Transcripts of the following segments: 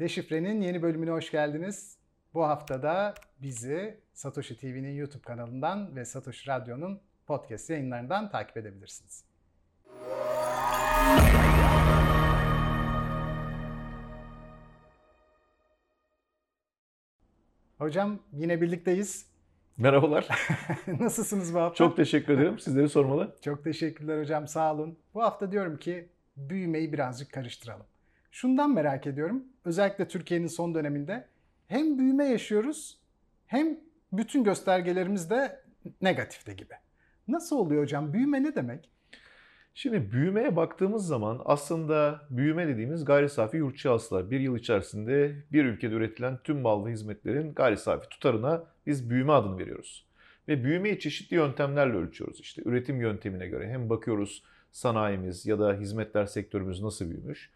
Deşifre'nin yeni bölümüne hoş geldiniz. Bu haftada bizi Satoshi TV'nin YouTube kanalından ve Satoshi Radyo'nun podcast yayınlarından takip edebilirsiniz. Hocam yine birlikteyiz. Merhabalar. Nasılsınız bu hafta? Çok teşekkür ederim. Sizleri sormalı. Çok teşekkürler hocam sağ olun. Bu hafta diyorum ki büyümeyi birazcık karıştıralım. Şundan merak ediyorum. Özellikle Türkiye'nin son döneminde hem büyüme yaşıyoruz hem bütün göstergelerimiz de negatifte gibi. Nasıl oluyor hocam? Büyüme ne demek? Şimdi büyümeye baktığımız zaman aslında büyüme dediğimiz gayri safi yurtçı hasıla bir yıl içerisinde bir ülkede üretilen tüm mal ve hizmetlerin gayri safi tutarına biz büyüme adını veriyoruz. Ve büyümeyi çeşitli yöntemlerle ölçüyoruz. İşte üretim yöntemine göre hem bakıyoruz sanayimiz ya da hizmetler sektörümüz nasıl büyümüş.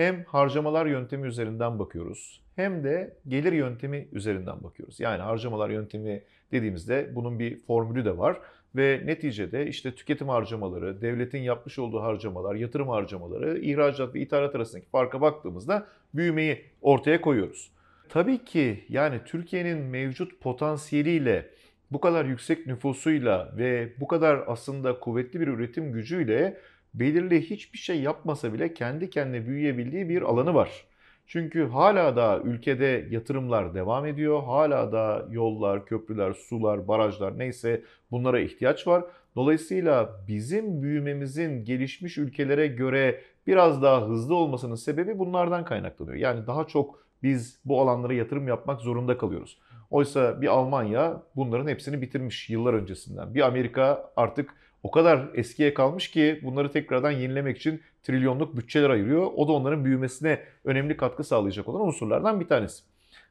Hem harcamalar yöntemi üzerinden bakıyoruz hem de gelir yöntemi üzerinden bakıyoruz. Yani harcamalar yöntemi dediğimizde bunun bir formülü de var ve neticede işte tüketim harcamaları, devletin yapmış olduğu harcamalar, yatırım harcamaları, ihracat ve ithalat arasındaki farka baktığımızda büyümeyi ortaya koyuyoruz. Tabii ki yani Türkiye'nin mevcut potansiyeliyle bu kadar yüksek nüfusuyla ve bu kadar aslında kuvvetli bir üretim gücüyle belirli hiçbir şey yapmasa bile kendi kendine büyüyebildiği bir alanı var. Çünkü hala da ülkede yatırımlar devam ediyor. Hala da yollar, köprüler, sular, barajlar neyse bunlara ihtiyaç var. Dolayısıyla bizim büyümemizin gelişmiş ülkelere göre biraz daha hızlı olmasının sebebi bunlardan kaynaklanıyor. Yani daha çok biz bu alanlara yatırım yapmak zorunda kalıyoruz. Oysa bir Almanya bunların hepsini bitirmiş yıllar öncesinden. Bir Amerika artık o kadar eskiye kalmış ki bunları tekrardan yenilemek için trilyonluk bütçeler ayırıyor. O da onların büyümesine önemli katkı sağlayacak olan unsurlardan bir tanesi.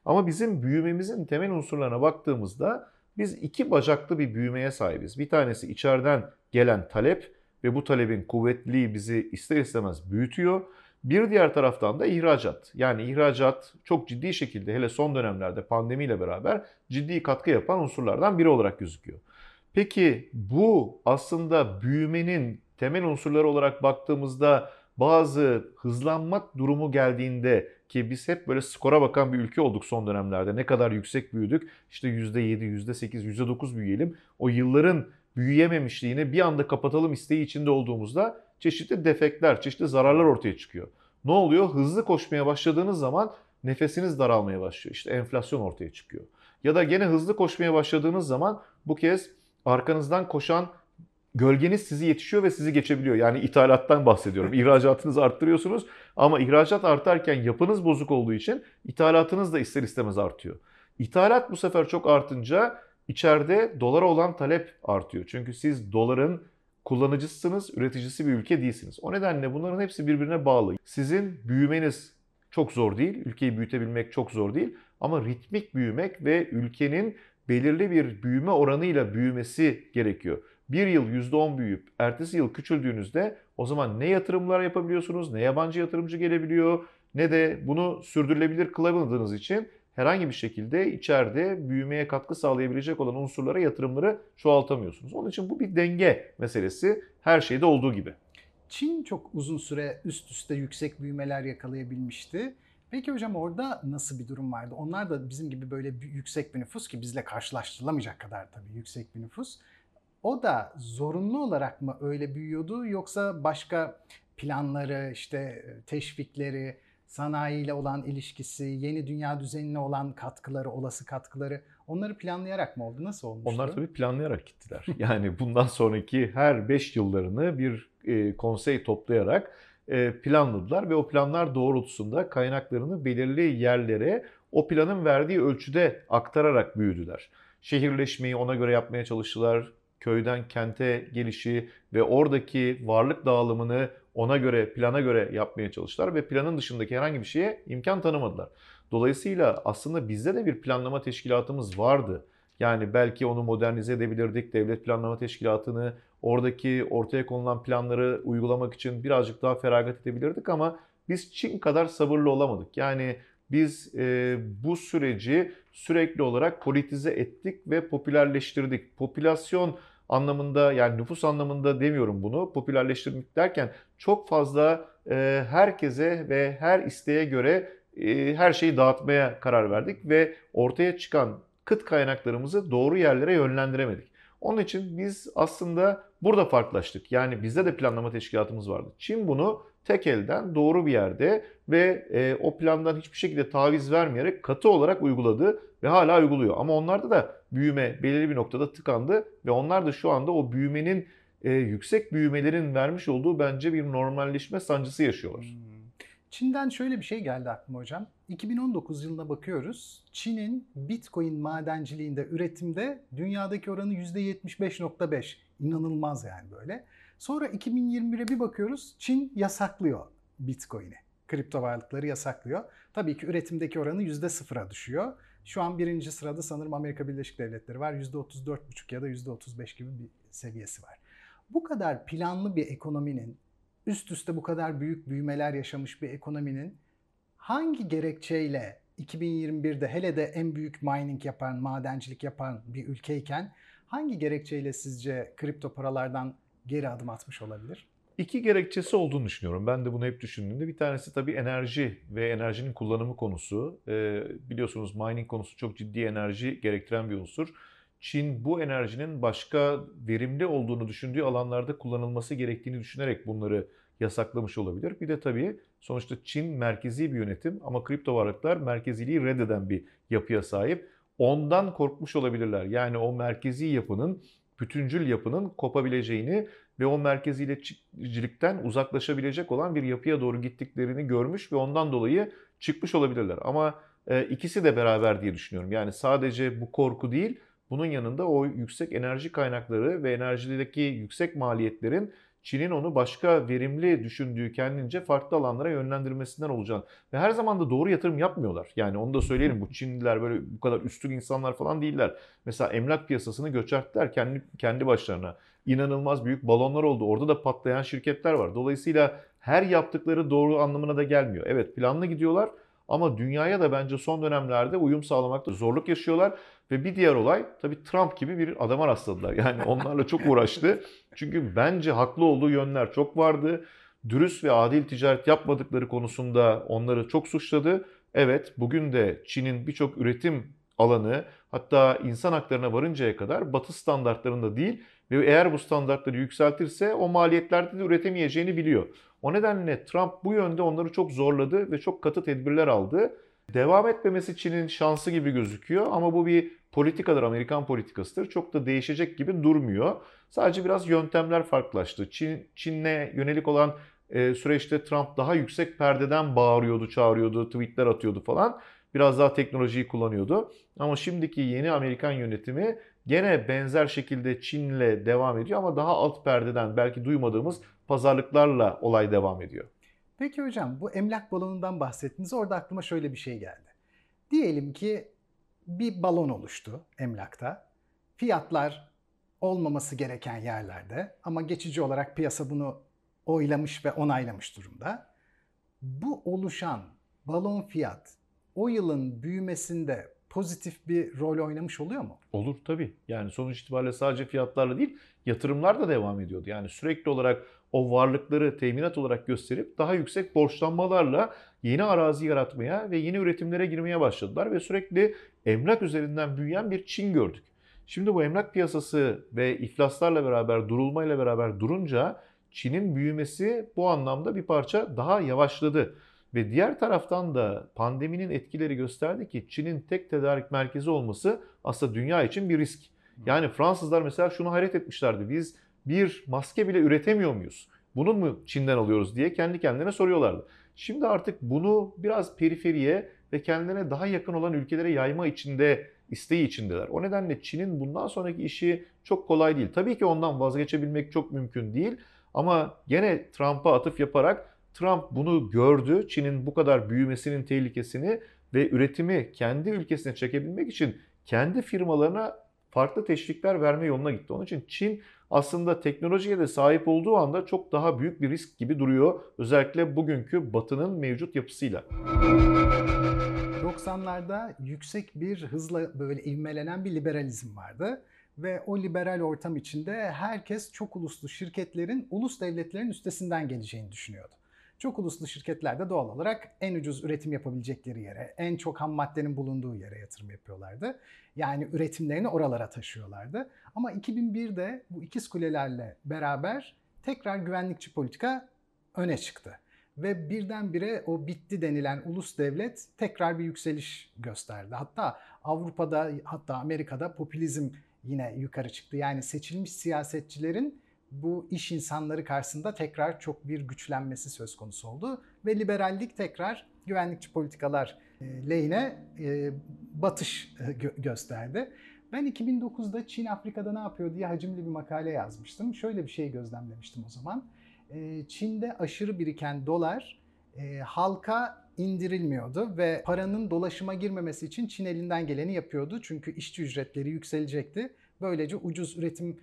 Ama bizim büyümemizin temel unsurlarına baktığımızda biz iki bacaklı bir büyümeye sahibiz. Bir tanesi içeriden gelen talep ve bu talebin kuvvetliliği bizi ister istemez büyütüyor. Bir diğer taraftan da ihracat. Yani ihracat çok ciddi şekilde hele son dönemlerde pandemiyle beraber ciddi katkı yapan unsurlardan biri olarak gözüküyor. Peki bu aslında büyümenin temel unsurları olarak baktığımızda bazı hızlanmak durumu geldiğinde ki biz hep böyle skora bakan bir ülke olduk son dönemlerde. Ne kadar yüksek büyüdük? İşte %7, %8, %9 büyüyelim. O yılların büyüyememişliğini bir anda kapatalım isteği içinde olduğumuzda çeşitli defekler, çeşitli zararlar ortaya çıkıyor. Ne oluyor? Hızlı koşmaya başladığınız zaman nefesiniz daralmaya başlıyor. İşte enflasyon ortaya çıkıyor. Ya da gene hızlı koşmaya başladığınız zaman bu kez arkanızdan koşan gölgeniz sizi yetişiyor ve sizi geçebiliyor. Yani ithalattan bahsediyorum. İhracatınızı arttırıyorsunuz ama ihracat artarken yapınız bozuk olduğu için ithalatınız da ister istemez artıyor. İthalat bu sefer çok artınca içeride dolara olan talep artıyor. Çünkü siz doların kullanıcısınız, üreticisi bir ülke değilsiniz. O nedenle bunların hepsi birbirine bağlı. Sizin büyümeniz çok zor değil, ülkeyi büyütebilmek çok zor değil ama ritmik büyümek ve ülkenin belirli bir büyüme oranıyla büyümesi gerekiyor. Bir yıl %10 büyüyüp ertesi yıl küçüldüğünüzde o zaman ne yatırımlar yapabiliyorsunuz, ne yabancı yatırımcı gelebiliyor, ne de bunu sürdürülebilir kılamadığınız için herhangi bir şekilde içeride büyümeye katkı sağlayabilecek olan unsurlara yatırımları çoğaltamıyorsunuz. Onun için bu bir denge meselesi her şeyde olduğu gibi. Çin çok uzun süre üst üste yüksek büyümeler yakalayabilmişti. Peki hocam orada nasıl bir durum vardı? Onlar da bizim gibi böyle yüksek bir nüfus ki bizle karşılaştırılamayacak kadar tabii yüksek bir nüfus. O da zorunlu olarak mı öyle büyüyordu yoksa başka planları, işte teşvikleri, sanayiyle olan ilişkisi, yeni dünya düzenine olan katkıları, olası katkıları onları planlayarak mı oldu? Nasıl olmuştu? Onlar tabii planlayarak gittiler. Yani bundan sonraki her 5 yıllarını bir e, konsey toplayarak e, planladılar ve o planlar doğrultusunda kaynaklarını belirli yerlere o planın verdiği ölçüde aktararak büyüdüler. Şehirleşmeyi ona göre yapmaya çalıştılar. Köyden kente gelişi ve oradaki varlık dağılımını ona göre, plana göre yapmaya çalıştılar ve planın dışındaki herhangi bir şeye imkan tanımadılar. Dolayısıyla aslında bizde de bir planlama teşkilatımız vardı. Yani belki onu modernize edebilirdik. Devlet Planlama Teşkilatı'nı oradaki ortaya konulan planları uygulamak için birazcık daha feragat edebilirdik ama biz Çin kadar sabırlı olamadık. Yani biz e, bu süreci sürekli olarak politize ettik ve popülerleştirdik. Popülasyon anlamında yani nüfus anlamında demiyorum bunu. Popülerleştirdik derken çok fazla e, herkese ve her isteğe göre e, her şeyi dağıtmaya karar verdik ve ortaya çıkan kıt kaynaklarımızı doğru yerlere yönlendiremedik. Onun için biz aslında burada farklılaştık. Yani bizde de planlama teşkilatımız vardı. Çin bunu tek elden doğru bir yerde ve e, o plandan hiçbir şekilde taviz vermeyerek katı olarak uyguladı ve hala uyguluyor. Ama onlarda da büyüme belirli bir noktada tıkandı ve onlar da şu anda o büyümenin e, yüksek büyümelerin vermiş olduğu bence bir normalleşme sancısı yaşıyorlar. Hmm. Çin'den şöyle bir şey geldi aklıma hocam. 2019 yılına bakıyoruz. Çin'in Bitcoin madenciliğinde, üretimde dünyadaki oranı %75.5. İnanılmaz yani böyle. Sonra 2021'e bir bakıyoruz. Çin yasaklıyor Bitcoin'i. Kripto varlıkları yasaklıyor. Tabii ki üretimdeki oranı %0'a düşüyor. Şu an birinci sırada sanırım Amerika Birleşik Devletleri var. %34,5 ya da %35 gibi bir seviyesi var. Bu kadar planlı bir ekonominin üst üste bu kadar büyük büyümeler yaşamış bir ekonominin hangi gerekçeyle 2021'de hele de en büyük mining yapan, madencilik yapan bir ülkeyken hangi gerekçeyle sizce kripto paralardan geri adım atmış olabilir? İki gerekçesi olduğunu düşünüyorum. Ben de bunu hep düşündüğümde. Bir tanesi tabii enerji ve enerjinin kullanımı konusu. Ee, biliyorsunuz mining konusu çok ciddi enerji gerektiren bir unsur. Çin bu enerjinin başka verimli olduğunu düşündüğü alanlarda kullanılması gerektiğini düşünerek bunları yasaklamış olabilir. Bir de tabii sonuçta Çin merkezi bir yönetim ama kripto varlıklar merkeziliği reddeden bir yapıya sahip. Ondan korkmuş olabilirler. Yani o merkezi yapının, bütüncül yapının kopabileceğini ve o merkeziyetçilikten uzaklaşabilecek olan bir yapıya doğru gittiklerini görmüş ve ondan dolayı çıkmış olabilirler. Ama e, ikisi de beraber diye düşünüyorum. Yani sadece bu korku değil, bunun yanında o yüksek enerji kaynakları ve enerjideki yüksek maliyetlerin Çin'in onu başka verimli düşündüğü kendince farklı alanlara yönlendirmesinden olacağını. Ve her zaman da doğru yatırım yapmıyorlar. Yani onu da söyleyelim bu Çinliler böyle bu kadar üstün insanlar falan değiller. Mesela emlak piyasasını göçerttiler kendi, kendi başlarına. İnanılmaz büyük balonlar oldu. Orada da patlayan şirketler var. Dolayısıyla her yaptıkları doğru anlamına da gelmiyor. Evet planlı gidiyorlar ama dünyaya da bence son dönemlerde uyum sağlamakta zorluk yaşıyorlar. Ve bir diğer olay tabii Trump gibi bir adama rastladılar. Yani onlarla çok uğraştı. Çünkü bence haklı olduğu yönler çok vardı. Dürüst ve adil ticaret yapmadıkları konusunda onları çok suçladı. Evet bugün de Çin'in birçok üretim alanı hatta insan haklarına varıncaya kadar batı standartlarında değil ve eğer bu standartları yükseltirse o maliyetlerde de üretemeyeceğini biliyor. O nedenle Trump bu yönde onları çok zorladı ve çok katı tedbirler aldı. Devam etmemesi Çin'in şansı gibi gözüküyor ama bu bir politikadır, Amerikan politikasıdır. Çok da değişecek gibi durmuyor. Sadece biraz yöntemler farklılaştı. Çin, Çin'le yönelik olan e, süreçte Trump daha yüksek perdeden bağırıyordu, çağırıyordu, tweetler atıyordu falan. Biraz daha teknolojiyi kullanıyordu. Ama şimdiki yeni Amerikan yönetimi gene benzer şekilde Çin'le devam ediyor ama daha alt perdeden belki duymadığımız pazarlıklarla olay devam ediyor. Peki hocam bu emlak balonundan bahsettiniz. Orada aklıma şöyle bir şey geldi. Diyelim ki bir balon oluştu emlakta. Fiyatlar olmaması gereken yerlerde ama geçici olarak piyasa bunu oylamış ve onaylamış durumda. Bu oluşan balon fiyat o yılın büyümesinde pozitif bir rol oynamış oluyor mu? Olur tabii. Yani sonuç itibariyle sadece fiyatlarla değil, yatırımlar da devam ediyordu. Yani sürekli olarak o varlıkları teminat olarak gösterip daha yüksek borçlanmalarla yeni arazi yaratmaya ve yeni üretimlere girmeye başladılar ve sürekli emlak üzerinden büyüyen bir Çin gördük. Şimdi bu emlak piyasası ve iflaslarla beraber, durulmayla beraber durunca Çin'in büyümesi bu anlamda bir parça daha yavaşladı. Ve diğer taraftan da pandeminin etkileri gösterdi ki Çin'in tek tedarik merkezi olması aslında dünya için bir risk. Yani Fransızlar mesela şunu hayret etmişlerdi. Biz bir maske bile üretemiyor muyuz? Bunu mu Çin'den alıyoruz diye kendi kendine soruyorlardı. Şimdi artık bunu biraz periferiye ve kendine daha yakın olan ülkelere yayma içinde isteği içindeler. O nedenle Çin'in bundan sonraki işi çok kolay değil. Tabii ki ondan vazgeçebilmek çok mümkün değil. Ama gene Trump'a atıf yaparak Trump bunu gördü. Çin'in bu kadar büyümesinin tehlikesini ve üretimi kendi ülkesine çekebilmek için kendi firmalarına farklı teşvikler verme yoluna gitti. Onun için Çin aslında teknolojiye de sahip olduğu anda çok daha büyük bir risk gibi duruyor. Özellikle bugünkü batının mevcut yapısıyla. 90'larda yüksek bir hızla böyle ivmelenen bir liberalizm vardı ve o liberal ortam içinde herkes çok uluslu şirketlerin ulus devletlerin üstesinden geleceğini düşünüyordu. Çok uluslu şirketler de doğal olarak en ucuz üretim yapabilecekleri yere, en çok ham maddenin bulunduğu yere yatırım yapıyorlardı. Yani üretimlerini oralara taşıyorlardı. Ama 2001'de bu ikiz kulelerle beraber tekrar güvenlikçi politika öne çıktı. Ve birdenbire o bitti denilen ulus devlet tekrar bir yükseliş gösterdi. Hatta Avrupa'da hatta Amerika'da popülizm yine yukarı çıktı. Yani seçilmiş siyasetçilerin bu iş insanları karşısında tekrar çok bir güçlenmesi söz konusu oldu. Ve liberallik tekrar güvenlikçi politikalar e, lehine e, batış e, gö- gösterdi. Ben 2009'da Çin Afrika'da ne yapıyor diye hacimli bir makale yazmıştım. Şöyle bir şey gözlemlemiştim o zaman. Çin'de aşırı biriken dolar halka indirilmiyordu ve paranın dolaşıma girmemesi için Çin elinden geleni yapıyordu. Çünkü işçi ücretleri yükselecekti. Böylece ucuz üretim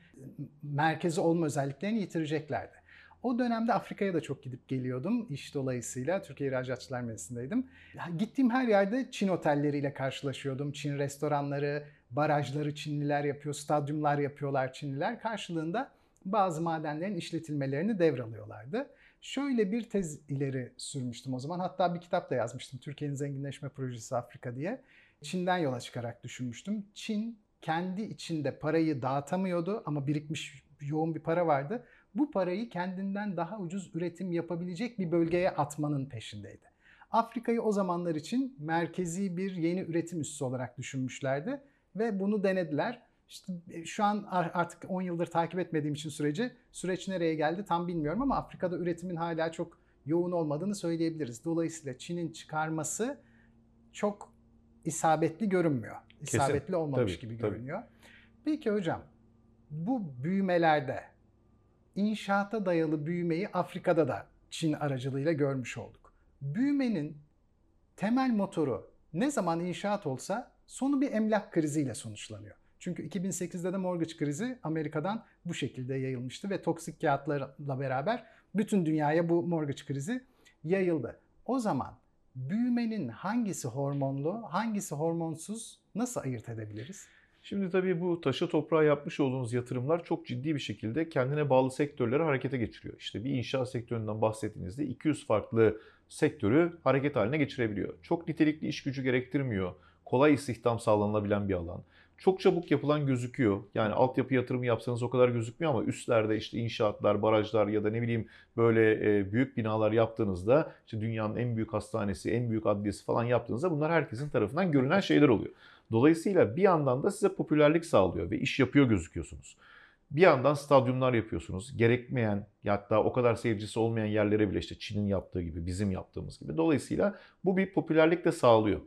merkezi olma özelliklerini yitireceklerdi. O dönemde Afrika'ya da çok gidip geliyordum iş dolayısıyla. Türkiye İhracatçılar Meclisi'ndeydim. Gittiğim her yerde Çin otelleriyle karşılaşıyordum. Çin restoranları, barajları Çinliler yapıyor, stadyumlar yapıyorlar Çinliler. Karşılığında bazı madenlerin işletilmelerini devralıyorlardı. Şöyle bir tez ileri sürmüştüm o zaman. Hatta bir kitap da yazmıştım. Türkiye'nin zenginleşme projesi Afrika diye. Çin'den yola çıkarak düşünmüştüm. Çin kendi içinde parayı dağıtamıyordu ama birikmiş yoğun bir para vardı. Bu parayı kendinden daha ucuz üretim yapabilecek bir bölgeye atmanın peşindeydi. Afrika'yı o zamanlar için merkezi bir yeni üretim üssü olarak düşünmüşlerdi ve bunu denediler. İşte şu an artık 10 yıldır takip etmediğim için süreci süreç nereye geldi tam bilmiyorum ama Afrika'da üretimin hala çok yoğun olmadığını söyleyebiliriz. Dolayısıyla Çin'in çıkarması çok isabetli görünmüyor. İsabetli Kesin. olmamış Tabii, gibi tabii. görünüyor. Peki hocam bu büyümelerde inşaata dayalı büyümeyi Afrika'da da Çin aracılığıyla görmüş olduk. Büyümenin temel motoru ne zaman inşaat olsa sonu bir emlak kriziyle sonuçlanıyor. Çünkü 2008'de de mortgage krizi Amerika'dan bu şekilde yayılmıştı ve toksik kağıtlarla beraber bütün dünyaya bu mortgage krizi yayıldı. O zaman büyümenin hangisi hormonlu, hangisi hormonsuz nasıl ayırt edebiliriz? Şimdi tabii bu taşı toprağa yapmış olduğunuz yatırımlar çok ciddi bir şekilde kendine bağlı sektörleri harekete geçiriyor. İşte bir inşaat sektöründen bahsettiğinizde 200 farklı sektörü hareket haline geçirebiliyor. Çok nitelikli iş gücü gerektirmiyor. Kolay istihdam sağlanabilen bir alan. Çok çabuk yapılan gözüküyor. Yani altyapı yatırımı yapsanız o kadar gözükmüyor ama üstlerde işte inşaatlar, barajlar ya da ne bileyim böyle e, büyük binalar yaptığınızda işte dünyanın en büyük hastanesi, en büyük adliyesi falan yaptığınızda bunlar herkesin tarafından görünen şeyler oluyor. Dolayısıyla bir yandan da size popülerlik sağlıyor ve iş yapıyor gözüküyorsunuz. Bir yandan stadyumlar yapıyorsunuz. Gerekmeyen hatta o kadar seyircisi olmayan yerlere bile işte Çin'in yaptığı gibi, bizim yaptığımız gibi. Dolayısıyla bu bir popülerlik de sağlıyor.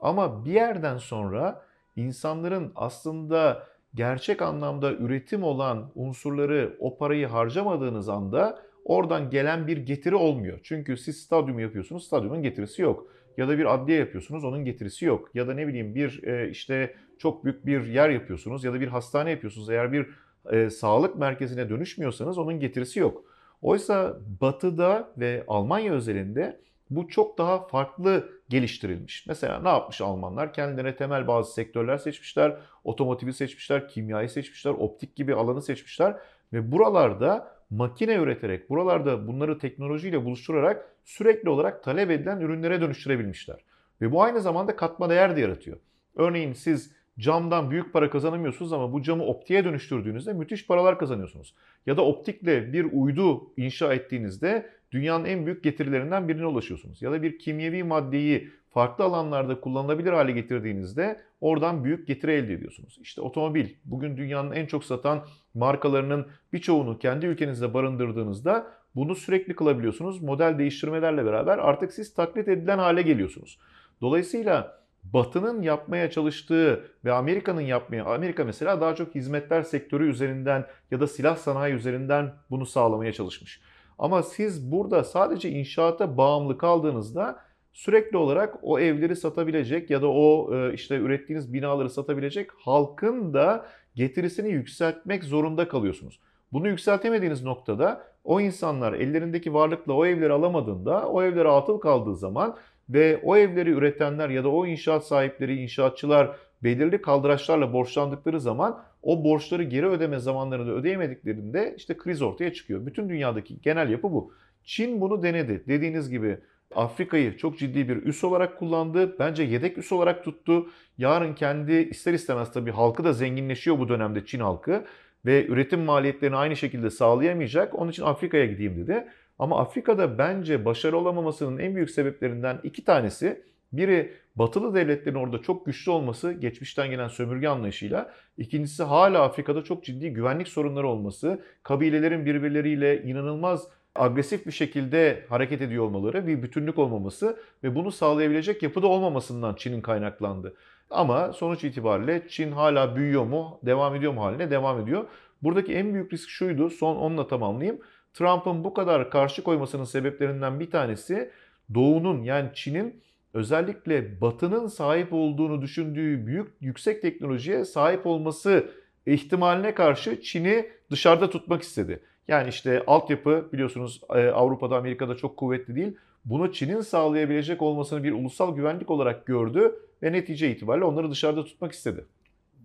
Ama bir yerden sonra insanların aslında gerçek anlamda üretim olan unsurları o parayı harcamadığınız anda oradan gelen bir getiri olmuyor. Çünkü siz stadyum yapıyorsunuz, stadyumun getirisi yok. Ya da bir adliye yapıyorsunuz, onun getirisi yok. Ya da ne bileyim bir e, işte çok büyük bir yer yapıyorsunuz ya da bir hastane yapıyorsunuz. Eğer bir e, sağlık merkezine dönüşmüyorsanız onun getirisi yok. Oysa Batı'da ve Almanya özelinde bu çok daha farklı geliştirilmiş. Mesela ne yapmış Almanlar? Kendilerine temel bazı sektörler seçmişler. Otomotivi seçmişler, kimyayı seçmişler, optik gibi alanı seçmişler. Ve buralarda makine üreterek, buralarda bunları teknolojiyle buluşturarak sürekli olarak talep edilen ürünlere dönüştürebilmişler. Ve bu aynı zamanda katma değer de yaratıyor. Örneğin siz camdan büyük para kazanamıyorsunuz ama bu camı optiğe dönüştürdüğünüzde müthiş paralar kazanıyorsunuz. Ya da optikle bir uydu inşa ettiğinizde dünyanın en büyük getirilerinden birine ulaşıyorsunuz. Ya da bir kimyevi maddeyi farklı alanlarda kullanılabilir hale getirdiğinizde oradan büyük getiri elde ediyorsunuz. İşte otomobil bugün dünyanın en çok satan markalarının birçoğunu kendi ülkenizde barındırdığınızda bunu sürekli kılabiliyorsunuz. Model değiştirmelerle beraber artık siz taklit edilen hale geliyorsunuz. Dolayısıyla Batı'nın yapmaya çalıştığı ve Amerika'nın yapmaya, Amerika mesela daha çok hizmetler sektörü üzerinden ya da silah sanayi üzerinden bunu sağlamaya çalışmış. Ama siz burada sadece inşaata bağımlı kaldığınızda sürekli olarak o evleri satabilecek ya da o e, işte ürettiğiniz binaları satabilecek halkın da getirisini yükseltmek zorunda kalıyorsunuz. Bunu yükseltemediğiniz noktada o insanlar ellerindeki varlıkla o evleri alamadığında, o evlere atıl kaldığı zaman ve o evleri üretenler ya da o inşaat sahipleri, inşaatçılar belirli kaldıraçlarla borçlandıkları zaman o borçları geri ödeme zamanlarında ödeyemediklerinde işte kriz ortaya çıkıyor. Bütün dünyadaki genel yapı bu. Çin bunu denedi. Dediğiniz gibi Afrika'yı çok ciddi bir üs olarak kullandı. Bence yedek üs olarak tuttu. Yarın kendi ister istemez tabii halkı da zenginleşiyor bu dönemde Çin halkı ve üretim maliyetlerini aynı şekilde sağlayamayacak. Onun için Afrika'ya gideyim dedi. Ama Afrika'da bence başarı olamamasının en büyük sebeplerinden iki tanesi biri batılı devletlerin orada çok güçlü olması geçmişten gelen sömürge anlayışıyla. İkincisi hala Afrika'da çok ciddi güvenlik sorunları olması, kabilelerin birbirleriyle inanılmaz agresif bir şekilde hareket ediyor olmaları, bir bütünlük olmaması ve bunu sağlayabilecek yapıda olmamasından Çin'in kaynaklandı. Ama sonuç itibariyle Çin hala büyüyor mu, devam ediyor mu haline devam ediyor. Buradaki en büyük risk şuydu, son onunla tamamlayayım. Trump'ın bu kadar karşı koymasının sebeplerinden bir tanesi Doğu'nun yani Çin'in özellikle Batı'nın sahip olduğunu düşündüğü büyük yüksek teknolojiye sahip olması ihtimaline karşı Çin'i dışarıda tutmak istedi. Yani işte altyapı biliyorsunuz e, Avrupa'da Amerika'da çok kuvvetli değil. Bunu Çin'in sağlayabilecek olmasını bir ulusal güvenlik olarak gördü ve netice itibariyle onları dışarıda tutmak istedi.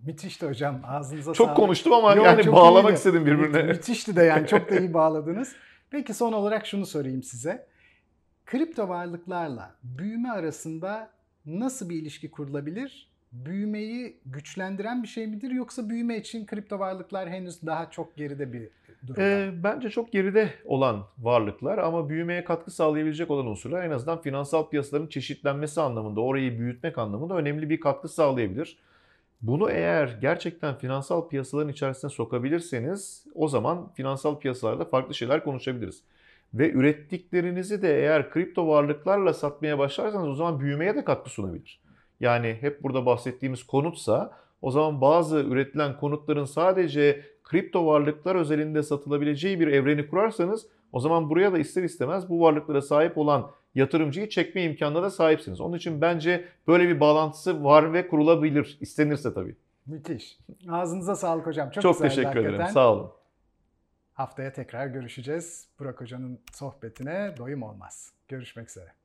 Müthişti hocam. Ağzınıza Çok sağlık. konuştum ama Yok, yani bağlamak iyiydi. istedim birbirine. Mü- Müthişti de yani çok da iyi bağladınız. Peki son olarak şunu sorayım size. Kripto varlıklarla büyüme arasında nasıl bir ilişki kurulabilir? Büyümeyi güçlendiren bir şey midir yoksa büyüme için kripto varlıklar henüz daha çok geride bir durumda? Ee, bence çok geride olan varlıklar ama büyümeye katkı sağlayabilecek olan unsurlar en azından finansal piyasaların çeşitlenmesi anlamında, orayı büyütmek anlamında önemli bir katkı sağlayabilir. Bunu eğer gerçekten finansal piyasaların içerisine sokabilirseniz o zaman finansal piyasalarda farklı şeyler konuşabiliriz. Ve ürettiklerinizi de eğer kripto varlıklarla satmaya başlarsanız o zaman büyümeye de katkı sunabilir. Yani hep burada bahsettiğimiz konutsa o zaman bazı üretilen konutların sadece kripto varlıklar özelinde satılabileceği bir evreni kurarsanız o zaman buraya da ister istemez bu varlıklara sahip olan yatırımcıyı çekme imkanına da sahipsiniz. Onun için bence böyle bir bağlantısı var ve kurulabilir istenirse tabii. Müthiş. Ağzınıza sağlık hocam. Çok, Çok, teşekkür ederim. hakikaten. Sağ olun. Haftaya tekrar görüşeceğiz. Burak Hoca'nın sohbetine doyum olmaz. Görüşmek üzere.